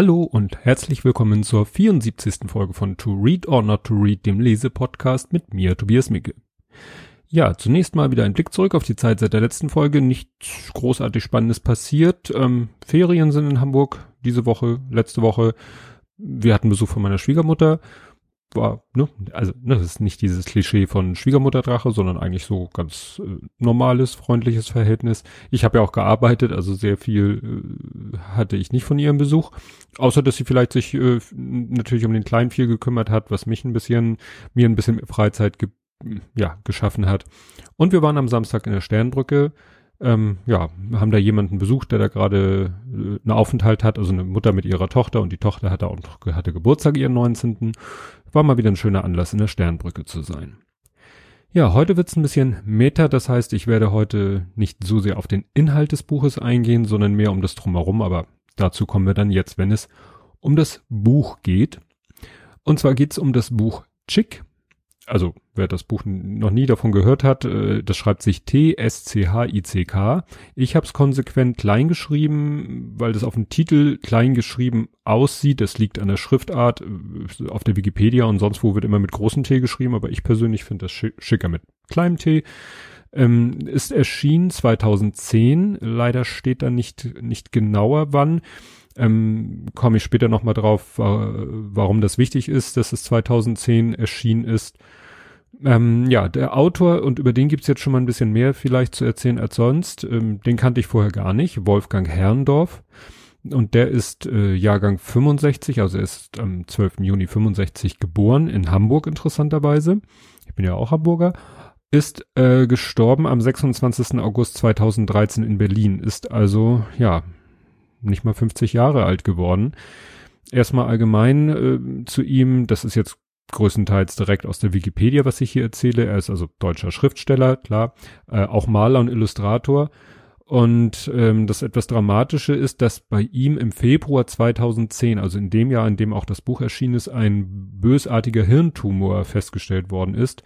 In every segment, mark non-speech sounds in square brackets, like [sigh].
Hallo und herzlich willkommen zur 74. Folge von To Read or Not to Read, dem Lesepodcast mit mir, Tobias Micke. Ja, zunächst mal wieder ein Blick zurück auf die Zeit seit der letzten Folge. Nichts großartig Spannendes passiert. Ähm, Ferien sind in Hamburg diese Woche, letzte Woche. Wir hatten Besuch von meiner Schwiegermutter war, ne, also ne, das ist nicht dieses Klischee von Schwiegermutterdrache, sondern eigentlich so ganz äh, normales, freundliches Verhältnis. Ich habe ja auch gearbeitet, also sehr viel äh, hatte ich nicht von ihrem Besuch, außer dass sie vielleicht sich äh, natürlich um den Kleinen viel gekümmert hat, was mich ein bisschen, mir ein bisschen Freizeit ge ja, geschaffen hat. Und wir waren am Samstag in der Sternbrücke, ähm, ja, haben da jemanden besucht, der da gerade äh, einen Aufenthalt hat, also eine Mutter mit ihrer Tochter und die Tochter hatte auch hatte Geburtstag ihren 19. War mal wieder ein schöner Anlass, in der Sternbrücke zu sein. Ja, heute wird's ein bisschen meta, das heißt, ich werde heute nicht so sehr auf den Inhalt des Buches eingehen, sondern mehr um das Drumherum, aber dazu kommen wir dann jetzt, wenn es um das Buch geht. Und zwar geht's um das Buch Chick also wer das Buch noch nie davon gehört hat, äh, das schreibt sich T-S-C-H-I-C-K. Ich habe es konsequent klein geschrieben, weil das auf dem Titel klein geschrieben aussieht. Das liegt an der Schriftart. Äh, auf der Wikipedia und sonst wo wird immer mit großem T geschrieben, aber ich persönlich finde das schicker mit kleinem T. Ähm, ist erschienen 2010. Leider steht da nicht, nicht genauer wann. Ähm, Komme ich später nochmal drauf, warum das wichtig ist, dass es 2010 erschienen ist. Ähm, ja, der Autor, und über den gibt's jetzt schon mal ein bisschen mehr vielleicht zu erzählen als sonst, ähm, den kannte ich vorher gar nicht, Wolfgang Herrndorf. Und der ist äh, Jahrgang 65, also er ist am 12. Juni 65 geboren, in Hamburg interessanterweise. Ich bin ja auch Hamburger. Ist äh, gestorben am 26. August 2013 in Berlin. Ist also, ja, nicht mal 50 Jahre alt geworden. Erstmal allgemein äh, zu ihm, das ist jetzt größtenteils direkt aus der Wikipedia, was ich hier erzähle. Er ist also deutscher Schriftsteller, klar, äh, auch Maler und Illustrator. Und ähm, das etwas Dramatische ist, dass bei ihm im Februar 2010, also in dem Jahr, in dem auch das Buch erschienen ist, ein bösartiger Hirntumor festgestellt worden ist.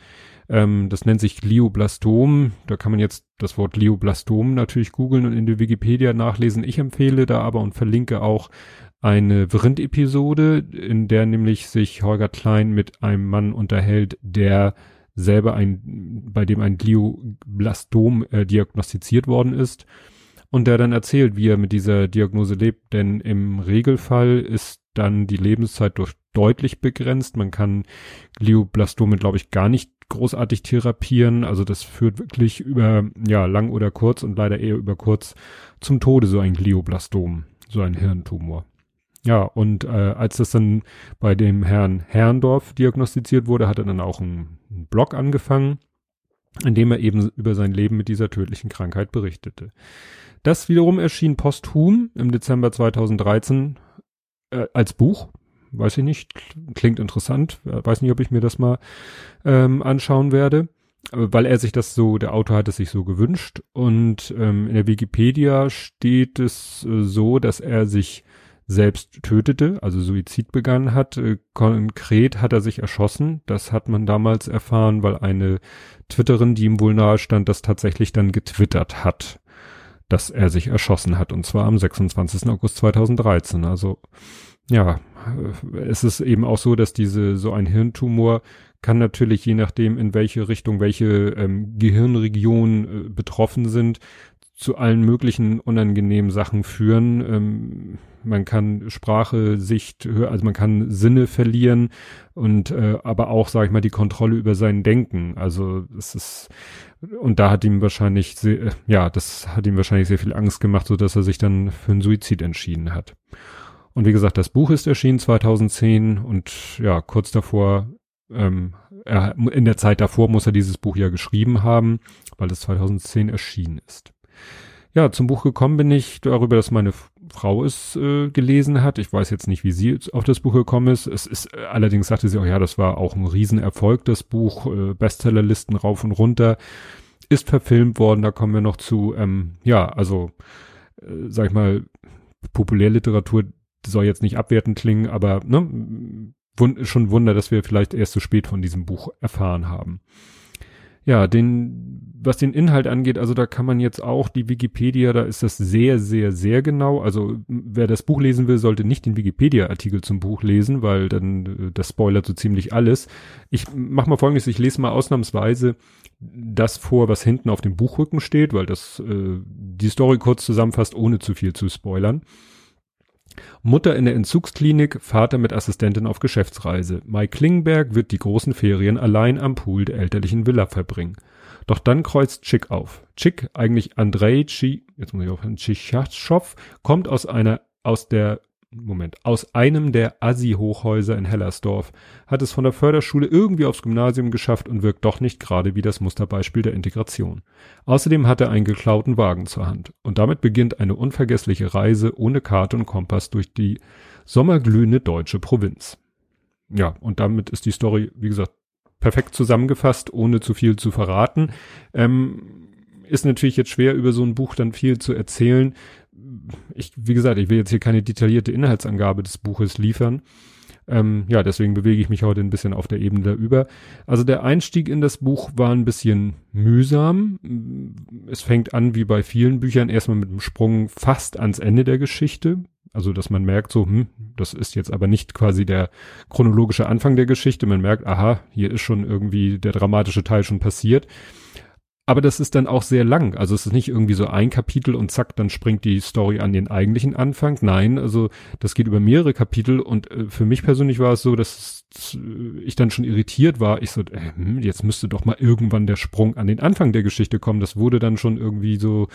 Ähm, das nennt sich Glioblastom. Da kann man jetzt das Wort Glioblastom natürlich googeln und in der Wikipedia nachlesen. Ich empfehle da aber und verlinke auch eine Vrind-Episode, in der nämlich sich Holger Klein mit einem Mann unterhält, der selber ein, bei dem ein Glioblastom äh, diagnostiziert worden ist und der dann erzählt, wie er mit dieser Diagnose lebt, denn im Regelfall ist dann die Lebenszeit durch deutlich begrenzt. Man kann Glioblastome, glaube ich, gar nicht großartig therapieren. Also das führt wirklich über, ja, lang oder kurz und leider eher über kurz zum Tode, so ein Glioblastom, so ein Hirntumor. Ja, und äh, als das dann bei dem Herrn Herrndorf diagnostiziert wurde, hat er dann auch einen, einen Blog angefangen, in dem er eben über sein Leben mit dieser tödlichen Krankheit berichtete. Das wiederum erschien posthum im Dezember 2013 äh, als Buch. Weiß ich nicht, klingt interessant. Weiß nicht, ob ich mir das mal ähm, anschauen werde weil er sich das so, der Autor hat es sich so gewünscht und ähm, in der Wikipedia steht es äh, so, dass er sich selbst tötete, also Suizid begangen hat. Äh, konkret hat er sich erschossen. Das hat man damals erfahren, weil eine Twitterin, die ihm wohl nahe stand, das tatsächlich dann getwittert hat, dass er sich erschossen hat. Und zwar am 26. August 2013. Also, ja, äh, es ist eben auch so, dass diese, so ein Hirntumor kann natürlich je nachdem, in welche Richtung welche ähm, Gehirnregionen äh, betroffen sind, zu allen möglichen unangenehmen Sachen führen. Ähm, man kann Sprache, Sicht, also man kann Sinne verlieren und äh, aber auch, sage ich mal, die Kontrolle über sein Denken. Also es ist und da hat ihm wahrscheinlich sehr, ja, das hat ihm wahrscheinlich sehr viel Angst gemacht, so dass er sich dann für einen Suizid entschieden hat. Und wie gesagt, das Buch ist erschienen 2010 und ja, kurz davor, ähm, er, in der Zeit davor muss er dieses Buch ja geschrieben haben, weil es 2010 erschienen ist ja, zum Buch gekommen bin ich darüber, dass meine Frau es äh, gelesen hat. Ich weiß jetzt nicht, wie sie auf das Buch gekommen ist. Es ist äh, allerdings sagte sie auch, ja, das war auch ein Riesenerfolg, das Buch, äh, Bestsellerlisten rauf und runter, ist verfilmt worden. Da kommen wir noch zu. Ähm, ja, also äh, sag ich mal, Populärliteratur soll jetzt nicht abwertend klingen, aber ne, wund schon Wunder, dass wir vielleicht erst so spät von diesem Buch erfahren haben. Ja, den, was den Inhalt angeht, also da kann man jetzt auch die Wikipedia, da ist das sehr, sehr, sehr genau. Also wer das Buch lesen will, sollte nicht den Wikipedia-Artikel zum Buch lesen, weil dann äh, das spoilert so ziemlich alles. Ich mach mal folgendes, ich lese mal ausnahmsweise das vor, was hinten auf dem Buchrücken steht, weil das äh, die Story kurz zusammenfasst, ohne zu viel zu spoilern. Mutter in der Entzugsklinik, Vater mit Assistentin auf Geschäftsreise. Mai Klingberg wird die großen Ferien allein am Pool der elterlichen Villa verbringen. Doch dann kreuzt Chick auf. Chick, eigentlich Andrei Chi, jetzt muss ich aufhören, Tschichatschow, kommt aus einer, aus der Moment, aus einem der Assi-Hochhäuser in Hellersdorf, hat es von der Förderschule irgendwie aufs Gymnasium geschafft und wirkt doch nicht gerade wie das Musterbeispiel der Integration. Außerdem hat er einen geklauten Wagen zur Hand. Und damit beginnt eine unvergessliche Reise ohne Karte und Kompass durch die sommerglühende deutsche Provinz. Ja, und damit ist die Story, wie gesagt, perfekt zusammengefasst, ohne zu viel zu verraten. Ähm, ist natürlich jetzt schwer, über so ein Buch dann viel zu erzählen ich, wie gesagt, ich will jetzt hier keine detaillierte Inhaltsangabe des Buches liefern. Ähm, ja, deswegen bewege ich mich heute ein bisschen auf der Ebene da über. Also der Einstieg in das Buch war ein bisschen mühsam. Es fängt an, wie bei vielen Büchern, erstmal mit einem Sprung fast ans Ende der Geschichte. Also, dass man merkt, so, hm, das ist jetzt aber nicht quasi der chronologische Anfang der Geschichte. Man merkt, aha, hier ist schon irgendwie der dramatische Teil schon passiert. Aber das ist dann auch sehr lang. Also es ist nicht irgendwie so ein Kapitel und zack, dann springt die Story an den eigentlichen Anfang. Nein, also das geht über mehrere Kapitel und äh, für mich persönlich war es so, dass äh, ich dann schon irritiert war. Ich so, äh, hm, jetzt müsste doch mal irgendwann der Sprung an den Anfang der Geschichte kommen. Das wurde dann schon irgendwie so,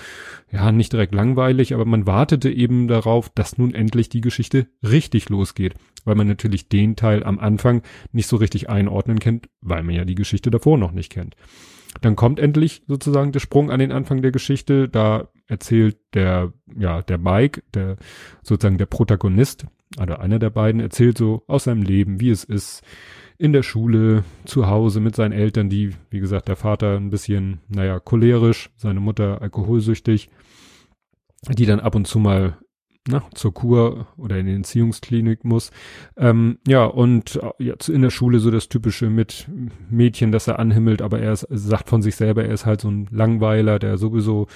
ja, nicht direkt langweilig, aber man wartete eben darauf, dass nun endlich die Geschichte richtig losgeht. Weil man natürlich den Teil am Anfang nicht so richtig einordnen kennt, weil man ja die Geschichte davor noch nicht kennt. Dann kommt endlich sozusagen der Sprung an den Anfang der Geschichte. Da erzählt der, ja, der Mike, der sozusagen der Protagonist, oder einer der beiden, erzählt so aus seinem Leben, wie es ist, in der Schule, zu Hause mit seinen Eltern, die, wie gesagt, der Vater ein bisschen, naja, cholerisch, seine Mutter alkoholsüchtig, die dann ab und zu mal na, zur Kur oder in die Entziehungsklinik muss. Ähm, ja, und äh, ja, in der Schule so das typische mit Mädchen, das er anhimmelt, aber er ist, sagt von sich selber, er ist halt so ein Langweiler, der sowieso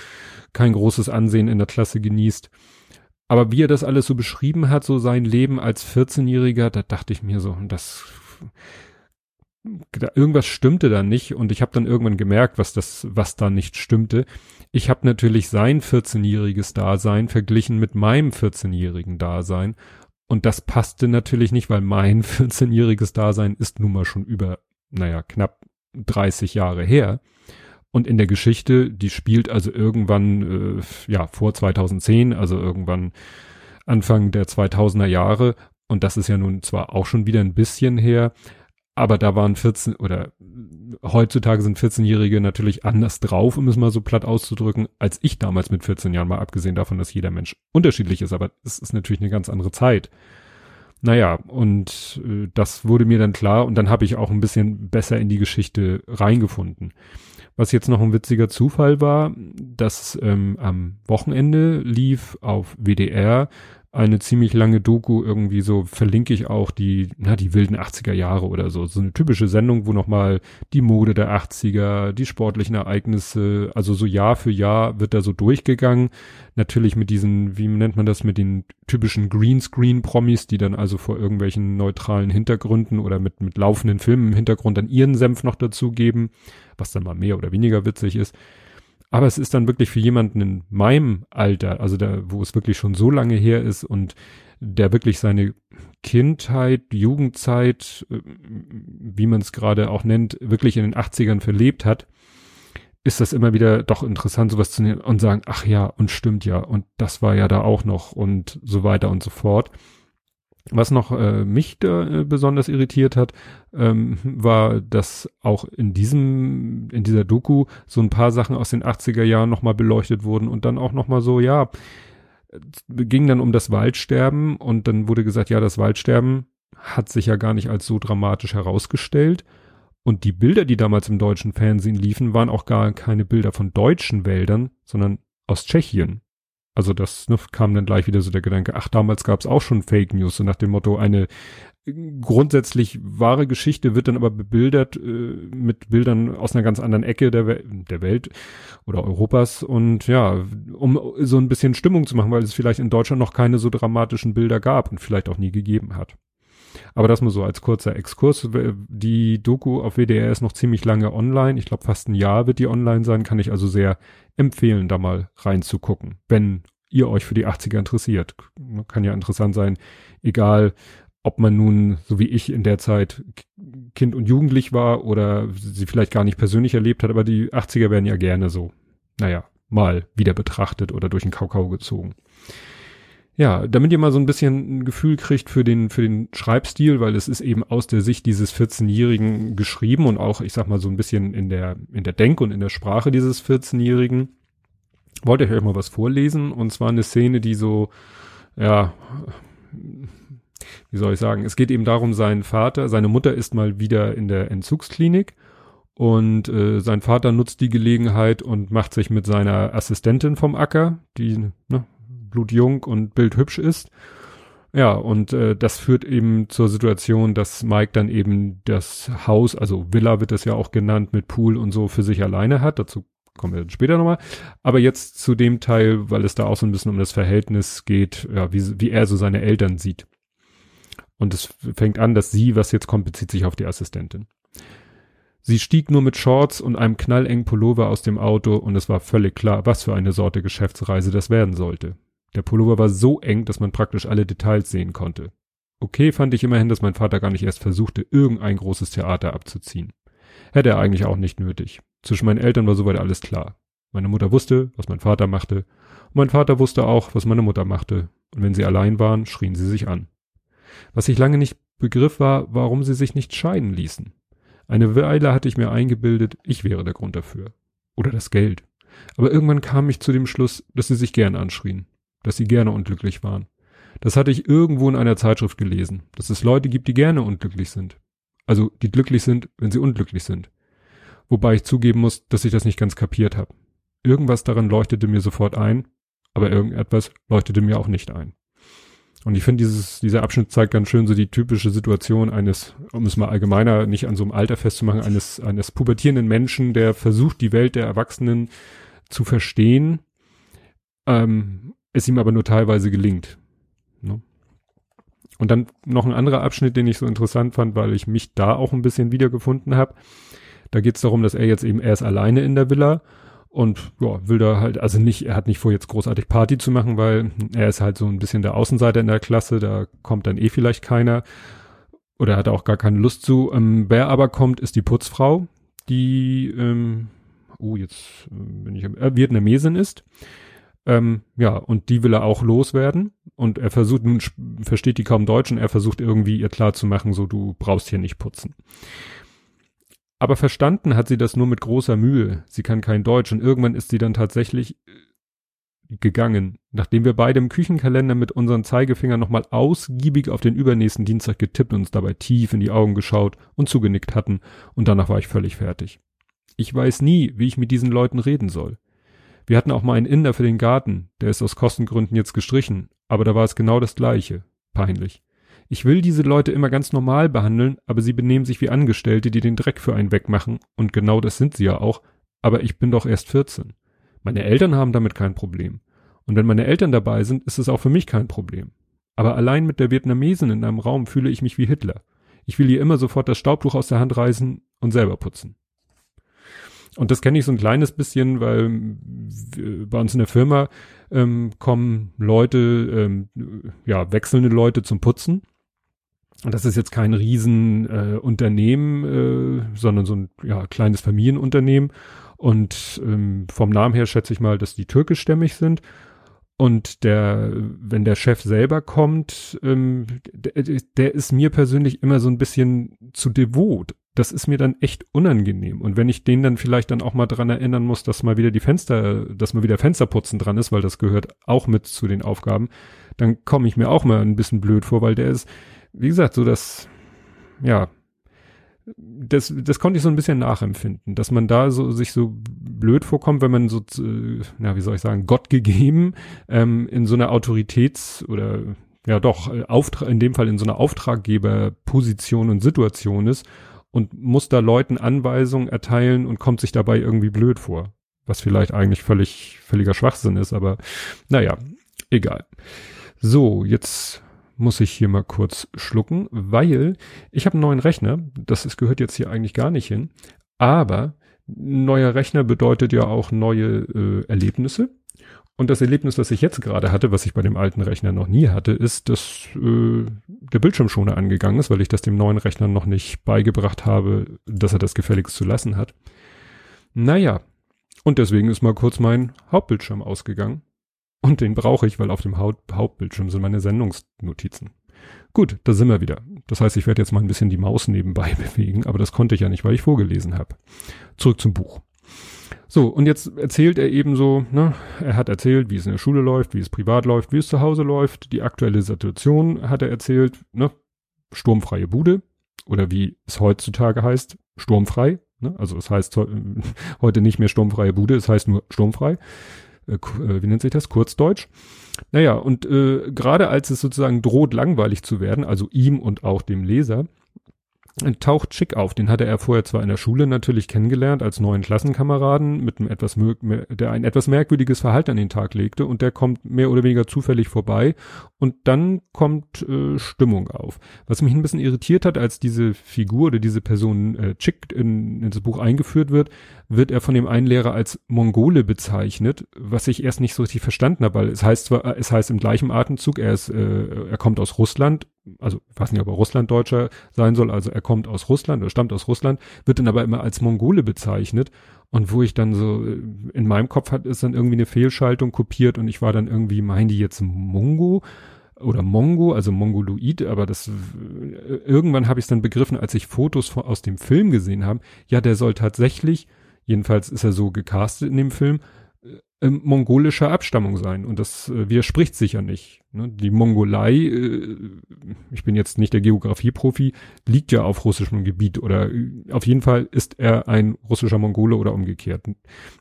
kein großes Ansehen in der Klasse genießt. Aber wie er das alles so beschrieben hat, so sein Leben als 14-Jähriger, da dachte ich mir so, das irgendwas stimmte da nicht und ich habe dann irgendwann gemerkt, was das, was da nicht stimmte. Ich habe natürlich sein 14-jähriges Dasein verglichen mit meinem 14-jährigen Dasein und das passte natürlich nicht, weil mein [laughs] 14-jähriges Dasein ist nun mal schon über, naja, knapp 30 Jahre her. Und in der Geschichte, die spielt also irgendwann, äh, ja, vor 2010, also irgendwann Anfang der 2000er Jahre. Und das ist ja nun zwar auch schon wieder ein bisschen her, aber da waren 14 oder heutzutage sind 14-Jährige natürlich anders drauf, um es mal so platt auszudrücken, als ich damals mit 14 Jahren, mal abgesehen davon, dass jeder Mensch unterschiedlich ist, aber es ist natürlich eine ganz andere Zeit. Naja, und äh, das wurde mir dann klar und dann habe ich auch ein bisschen besser in die Geschichte reingefunden. Was jetzt noch ein witziger Zufall war, dass ähm, am Wochenende lief auf WDR eine ziemlich lange Doku irgendwie so verlinke ich auch die, na, die wilden 80er Jahre oder so. So eine typische Sendung, wo nochmal die Mode der 80er, die sportlichen Ereignisse, also so Jahr für Jahr wird da so durchgegangen. Natürlich mit diesen, wie nennt man das, mit den typischen Greenscreen-Promis, die dann also vor irgendwelchen neutralen Hintergründen oder mit, mit laufenden Filmen im Hintergrund dann ihren Senf noch dazugeben, was dann mal mehr oder weniger witzig ist. Aber es ist dann wirklich für jemanden in meinem Alter, also da, wo es wirklich schon so lange her ist und der wirklich seine Kindheit, Jugendzeit, äh, wie man es gerade auch nennt, wirklich in den 80ern verlebt hat, ist das immer wieder doch interessant, sowas zu nehmen und sagen, ach ja, und stimmt ja, und das war ja da auch noch und so weiter und so fort. Was noch äh, mich da äh, besonders irritiert hat, ähm, war, dass auch in diesem, in dieser Doku so ein paar Sachen aus den 80er Jahren nochmal beleuchtet wurden und dann auch nochmal so, ja, ging dann um das Waldsterben und dann wurde gesagt, ja, das Waldsterben hat sich ja gar nicht als so dramatisch herausgestellt. Und die Bilder, die damals im deutschen Fernsehen liefen, waren auch gar keine Bilder von deutschen Wäldern, sondern aus Tschechien. Also das ne, kam dann gleich wieder so der Gedanke, ach, damals gab es auch schon Fake News, so nach dem Motto, eine grundsätzlich wahre Geschichte wird dann aber bebildert äh, mit Bildern aus einer ganz anderen Ecke der, We der Welt oder Europas und ja, um so ein bisschen Stimmung zu machen, weil es vielleicht in Deutschland noch keine so dramatischen Bilder gab und vielleicht auch nie gegeben hat. Aber das mal so als kurzer Exkurs. Die Doku auf WDR ist noch ziemlich lange online. Ich glaube, fast ein Jahr wird die online sein. Kann ich also sehr empfehlen, da mal reinzugucken, wenn ihr euch für die 80er interessiert. Kann ja interessant sein, egal ob man nun, so wie ich in der Zeit Kind und Jugendlich war oder sie vielleicht gar nicht persönlich erlebt hat, aber die 80er werden ja gerne so, naja, mal wieder betrachtet oder durch den Kakao gezogen. Ja, damit ihr mal so ein bisschen ein Gefühl kriegt für den, für den Schreibstil, weil es ist eben aus der Sicht dieses 14-Jährigen geschrieben und auch, ich sag mal, so ein bisschen in der, in der Denk- und in der Sprache dieses 14-Jährigen. Wollte ich euch mal was vorlesen und zwar eine Szene, die so, ja, wie soll ich sagen, es geht eben darum, sein Vater, seine Mutter ist mal wieder in der Entzugsklinik und äh, sein Vater nutzt die Gelegenheit und macht sich mit seiner Assistentin vom Acker, die ne, blutjung und bildhübsch ist. Ja, und äh, das führt eben zur Situation, dass Mike dann eben das Haus, also Villa wird das ja auch genannt, mit Pool und so für sich alleine hat. Dazu kommen wir dann später nochmal. Aber jetzt zu dem Teil, weil es da auch so ein bisschen um das Verhältnis geht, ja, wie, wie er so seine Eltern sieht. Und es fängt an, dass sie, was jetzt kommt, bezieht sich auf die Assistentin. Sie stieg nur mit Shorts und einem knallengen Pullover aus dem Auto und es war völlig klar, was für eine Sorte Geschäftsreise das werden sollte. Der Pullover war so eng, dass man praktisch alle Details sehen konnte. Okay fand ich immerhin, dass mein Vater gar nicht erst versuchte, irgendein großes Theater abzuziehen. Hätte er eigentlich auch nicht nötig. Zwischen meinen Eltern war soweit alles klar. Meine Mutter wusste, was mein Vater machte, und mein Vater wusste auch, was meine Mutter machte, und wenn sie allein waren, schrien sie sich an. Was ich lange nicht begriff war, warum sie sich nicht scheiden ließen. Eine Weile hatte ich mir eingebildet, ich wäre der Grund dafür. Oder das Geld. Aber irgendwann kam ich zu dem Schluss, dass sie sich gern anschrien, dass sie gerne unglücklich waren. Das hatte ich irgendwo in einer Zeitschrift gelesen, dass es Leute gibt, die gerne unglücklich sind. Also die glücklich sind, wenn sie unglücklich sind. Wobei ich zugeben muss, dass ich das nicht ganz kapiert habe. Irgendwas daran leuchtete mir sofort ein, aber irgendetwas leuchtete mir auch nicht ein. Und ich finde, dieses, dieser Abschnitt zeigt ganz schön so die typische Situation eines, um es mal allgemeiner nicht an so einem Alter festzumachen, eines, eines pubertierenden Menschen, der versucht, die Welt der Erwachsenen zu verstehen, ähm, es ihm aber nur teilweise gelingt. Ne? Und dann noch ein anderer Abschnitt, den ich so interessant fand, weil ich mich da auch ein bisschen wiedergefunden habe. Da geht es darum, dass er jetzt eben, er ist alleine in der Villa und ja, will da halt, also nicht, er hat nicht vor, jetzt großartig Party zu machen, weil er ist halt so ein bisschen der Außenseiter in der Klasse, da kommt dann eh vielleicht keiner oder hat auch gar keine Lust zu. Ähm, wer aber kommt, ist die Putzfrau, die, ähm, oh, jetzt bin ich, äh, Vietnamesin ist. Ähm, ja, und die will er auch loswerden. Und er versucht, nun versteht die kaum Deutsch und er versucht irgendwie ihr klar zu machen, so du brauchst hier nicht putzen. Aber verstanden hat sie das nur mit großer Mühe. Sie kann kein Deutsch und irgendwann ist sie dann tatsächlich äh, gegangen. Nachdem wir beide im Küchenkalender mit unseren Zeigefingern nochmal ausgiebig auf den übernächsten Dienstag getippt und uns dabei tief in die Augen geschaut und zugenickt hatten und danach war ich völlig fertig. Ich weiß nie, wie ich mit diesen Leuten reden soll. Wir hatten auch mal einen Inder für den Garten, der ist aus Kostengründen jetzt gestrichen, aber da war es genau das gleiche. Peinlich. Ich will diese Leute immer ganz normal behandeln, aber sie benehmen sich wie Angestellte, die den Dreck für einen wegmachen. Und genau das sind sie ja auch. Aber ich bin doch erst 14. Meine Eltern haben damit kein Problem. Und wenn meine Eltern dabei sind, ist es auch für mich kein Problem. Aber allein mit der Vietnamesin in einem Raum fühle ich mich wie Hitler. Ich will ihr immer sofort das Staubtuch aus der Hand reißen und selber putzen. Und das kenne ich so ein kleines bisschen, weil bei uns in der Firma ähm, kommen Leute, ähm, ja, wechselnde Leute zum Putzen. Und das ist jetzt kein Riesenunternehmen, äh, äh, sondern so ein ja, kleines Familienunternehmen. Und ähm, vom Namen her schätze ich mal, dass die türkischstämmig sind. Und der, wenn der Chef selber kommt, ähm, der, der ist mir persönlich immer so ein bisschen zu devot. Das ist mir dann echt unangenehm. Und wenn ich den dann vielleicht dann auch mal dran erinnern muss, dass mal wieder die Fenster, dass mal wieder Fensterputzen dran ist, weil das gehört auch mit zu den Aufgaben, dann komme ich mir auch mal ein bisschen blöd vor, weil der ist, wie gesagt, so das, ja, das, das konnte ich so ein bisschen nachempfinden, dass man da so sich so blöd vorkommt, wenn man so, äh, na, wie soll ich sagen, Gott gegeben ähm, in so einer Autoritäts- oder ja doch, äh, in dem Fall in so einer Auftraggeberposition und Situation ist und muss da Leuten Anweisungen erteilen und kommt sich dabei irgendwie blöd vor. Was vielleicht eigentlich völlig, völliger Schwachsinn ist, aber naja, egal. So, jetzt muss ich hier mal kurz schlucken, weil ich habe einen neuen Rechner. Das ist, gehört jetzt hier eigentlich gar nicht hin. Aber neuer Rechner bedeutet ja auch neue äh, Erlebnisse. Und das Erlebnis, das ich jetzt gerade hatte, was ich bei dem alten Rechner noch nie hatte, ist, dass äh, der Bildschirmschoner angegangen ist, weil ich das dem neuen Rechner noch nicht beigebracht habe, dass er das gefälligst zu lassen hat. Naja, und deswegen ist mal kurz mein Hauptbildschirm ausgegangen. Und den brauche ich, weil auf dem Haupt Hauptbildschirm sind meine Sendungsnotizen. Gut, da sind wir wieder. Das heißt, ich werde jetzt mal ein bisschen die Maus nebenbei [laughs] bewegen, aber das konnte ich ja nicht, weil ich vorgelesen habe. Zurück zum Buch. So, und jetzt erzählt er eben so, ne, er hat erzählt, wie es in der Schule läuft, wie es privat läuft, wie es zu Hause läuft. Die aktuelle Situation hat er erzählt, ne, sturmfreie Bude oder wie es heutzutage heißt, sturmfrei. Ne? Also es heißt [laughs] heute nicht mehr sturmfreie Bude, es heißt nur sturmfrei. Äh, äh, wie nennt sich das? Kurzdeutsch. Naja, und äh, gerade als es sozusagen droht, langweilig zu werden, also ihm und auch dem Leser, taucht Chick auf. Den hatte er vorher zwar in der Schule natürlich kennengelernt als neuen Klassenkameraden mit einem etwas der ein etwas merkwürdiges Verhalten an den Tag legte und der kommt mehr oder weniger zufällig vorbei und dann kommt äh, Stimmung auf. Was mich ein bisschen irritiert hat, als diese Figur oder diese Person äh, Chick in, in das Buch eingeführt wird, wird er von dem einen Lehrer als Mongole bezeichnet, was ich erst nicht so richtig verstanden habe, weil es heißt zwar, äh, es heißt im gleichen Atemzug, er ist, äh, er kommt aus Russland also ich weiß nicht, ob er Russlanddeutscher sein soll, also er kommt aus Russland oder stammt aus Russland, wird dann aber immer als Mongole bezeichnet. Und wo ich dann so, äh, in meinem Kopf hat ist dann irgendwie eine Fehlschaltung kopiert und ich war dann irgendwie, meinen die jetzt Mongo oder Mongo, also Mongoloid, aber das äh, irgendwann habe ich es dann begriffen, als ich Fotos aus dem Film gesehen habe, ja, der soll tatsächlich, jedenfalls ist er so gecastet in dem Film, ähm, mongolischer Abstammung sein. Und das äh, widerspricht sich ja nicht. Ne? Die Mongolei, äh, ich bin jetzt nicht der Geografieprofi, liegt ja auf russischem Gebiet oder äh, auf jeden Fall ist er ein russischer Mongole oder umgekehrt.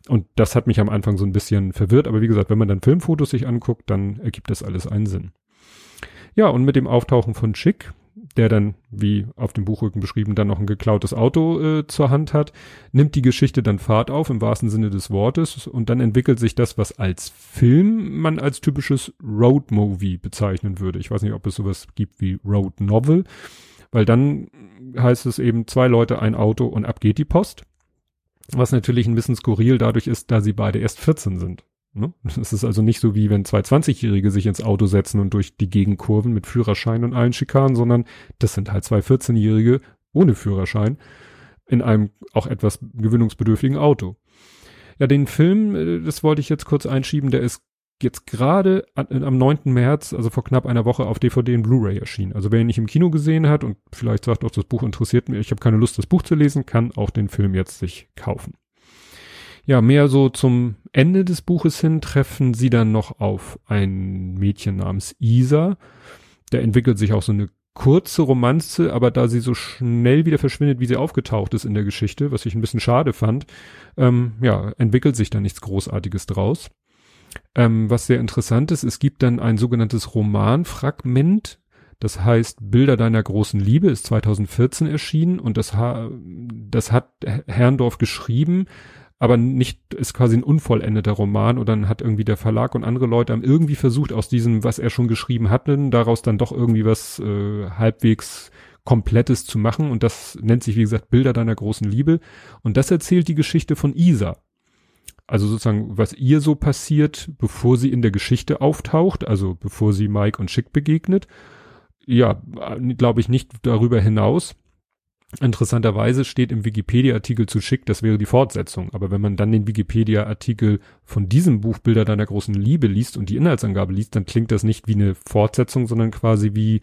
Und das hat mich am Anfang so ein bisschen verwirrt. Aber wie gesagt, wenn man dann Filmfotos sich anguckt, dann ergibt das alles einen Sinn. Ja, und mit dem Auftauchen von Schick, der dann, wie auf dem Buchrücken beschrieben, dann noch ein geklautes Auto äh, zur Hand hat, nimmt die Geschichte dann Fahrt auf im wahrsten Sinne des Wortes und dann entwickelt sich das, was als Film man als typisches Road Movie bezeichnen würde. Ich weiß nicht, ob es sowas gibt wie Road Novel, weil dann heißt es eben zwei Leute, ein Auto und ab geht die Post. Was natürlich ein bisschen skurril dadurch ist, da sie beide erst 14 sind. Ne? Es ist also nicht so wie wenn zwei 20-Jährige sich ins Auto setzen und durch die Gegend kurven mit Führerschein und allen Schikanen, sondern das sind halt zwei 14-Jährige ohne Führerschein in einem auch etwas gewöhnungsbedürftigen Auto. Ja, den Film, äh, das wollte ich jetzt kurz einschieben, der ist jetzt gerade am 9. März, also vor knapp einer Woche auf DVD und Blu-ray erschienen. Also wer ihn nicht im Kino gesehen hat und vielleicht sagt auch, das Buch interessiert mich, ich habe keine Lust, das Buch zu lesen, kann auch den Film jetzt sich kaufen. Ja, mehr so zum Ende des Buches hin treffen sie dann noch auf ein Mädchen namens Isa. Da entwickelt sich auch so eine kurze Romanze, aber da sie so schnell wieder verschwindet, wie sie aufgetaucht ist in der Geschichte, was ich ein bisschen schade fand, ähm, ja, entwickelt sich da nichts Großartiges draus. Ähm, was sehr interessant ist, es gibt dann ein sogenanntes Romanfragment, das heißt Bilder deiner großen Liebe, ist 2014 erschienen und das, ha das hat Herrndorf geschrieben, aber nicht, ist quasi ein unvollendeter Roman und dann hat irgendwie der Verlag und andere Leute haben irgendwie versucht, aus diesem, was er schon geschrieben hatten, daraus dann doch irgendwie was äh, halbwegs Komplettes zu machen und das nennt sich, wie gesagt, Bilder deiner großen Liebe und das erzählt die Geschichte von Isa. Also sozusagen, was ihr so passiert, bevor sie in der Geschichte auftaucht, also bevor sie Mike und Schick begegnet. Ja, äh, glaube ich nicht darüber hinaus. Interessanterweise steht im Wikipedia-Artikel zu Schick, das wäre die Fortsetzung. Aber wenn man dann den Wikipedia-Artikel von diesem Buch Bilder deiner großen Liebe liest und die Inhaltsangabe liest, dann klingt das nicht wie eine Fortsetzung, sondern quasi wie,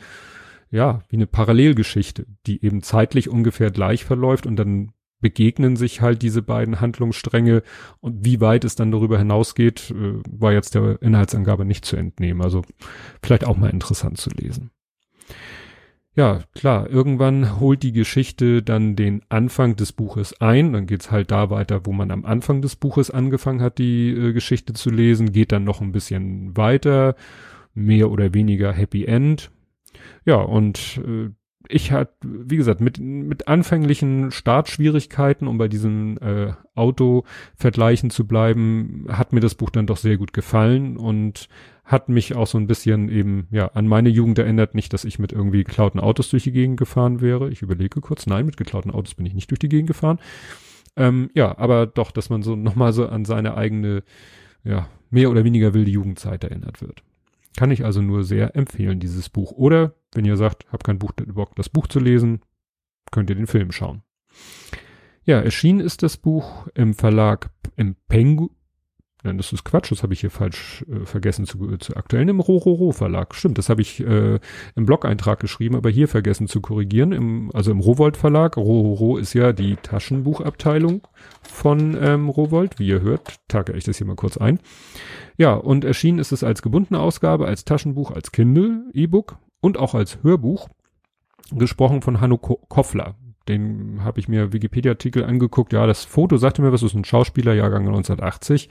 ja, wie eine Parallelgeschichte, die eben zeitlich ungefähr gleich verläuft und dann begegnen sich halt diese beiden Handlungsstränge und wie weit es dann darüber hinausgeht, äh, war jetzt der Inhaltsangabe nicht zu entnehmen. Also vielleicht auch mal interessant zu lesen. Ja, klar, irgendwann holt die Geschichte dann den Anfang des Buches ein. Dann geht's halt da weiter, wo man am Anfang des Buches angefangen hat, die äh, Geschichte zu lesen, geht dann noch ein bisschen weiter, mehr oder weniger Happy End. Ja, und äh, ich hatte, wie gesagt, mit, mit anfänglichen Startschwierigkeiten, um bei diesen äh, Auto-Vergleichen zu bleiben, hat mir das Buch dann doch sehr gut gefallen und hat mich auch so ein bisschen eben, ja, an meine Jugend erinnert. Nicht, dass ich mit irgendwie geklauten Autos durch die Gegend gefahren wäre. Ich überlege kurz. Nein, mit geklauten Autos bin ich nicht durch die Gegend gefahren. Ähm, ja, aber doch, dass man so [laughs] nochmal so an seine eigene, ja, mehr oder weniger wilde Jugendzeit erinnert wird. Kann ich also nur sehr empfehlen, dieses Buch. Oder, wenn ihr sagt, habt kein Buch, Bock, das Buch zu lesen, könnt ihr den Film schauen. Ja, erschienen ist das Buch im Verlag im Pengu, Nein, das ist Quatsch, das habe ich hier falsch äh, vergessen zu, zu aktuellen im Rororo Verlag. Stimmt, das habe ich äh, im Blog-Eintrag geschrieben, aber hier vergessen zu korrigieren. Im, also im Rowold Verlag. Rororo ist ja die Taschenbuchabteilung von ähm, Rowold, wie ihr hört. Tage ich das hier mal kurz ein. Ja, und erschienen ist es als gebundene Ausgabe, als Taschenbuch, als Kindle, E-Book und auch als Hörbuch. Gesprochen von Hanno Ko Koffler. Den habe ich mir Wikipedia-Artikel angeguckt. Ja, das Foto sagte mir was, ist ein Schauspieler, Jahrgang 1980,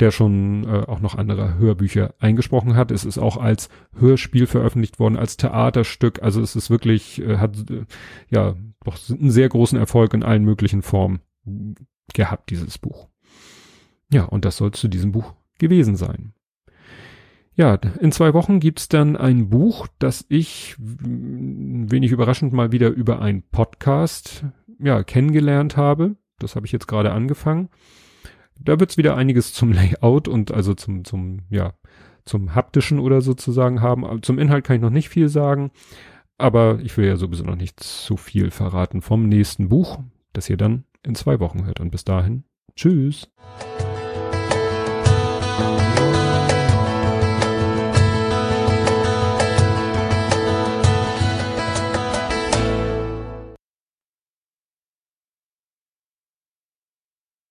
der schon äh, auch noch andere Hörbücher eingesprochen hat. Es ist auch als Hörspiel veröffentlicht worden, als Theaterstück. Also es ist wirklich, äh, hat äh, ja doch einen sehr großen Erfolg in allen möglichen Formen gehabt, dieses Buch. Ja, und das soll zu diesem Buch gewesen sein. Ja, in zwei Wochen gibt's dann ein Buch, das ich wenig überraschend mal wieder über einen Podcast ja, kennengelernt habe. Das habe ich jetzt gerade angefangen. Da wird's wieder einiges zum [laughs] Layout und also zum, zum, ja, zum haptischen oder sozusagen haben. Zum Inhalt kann ich noch nicht viel sagen, aber ich will ja sowieso noch nicht zu viel verraten vom nächsten Buch, das ihr dann in zwei Wochen hört. Und bis dahin, tschüss.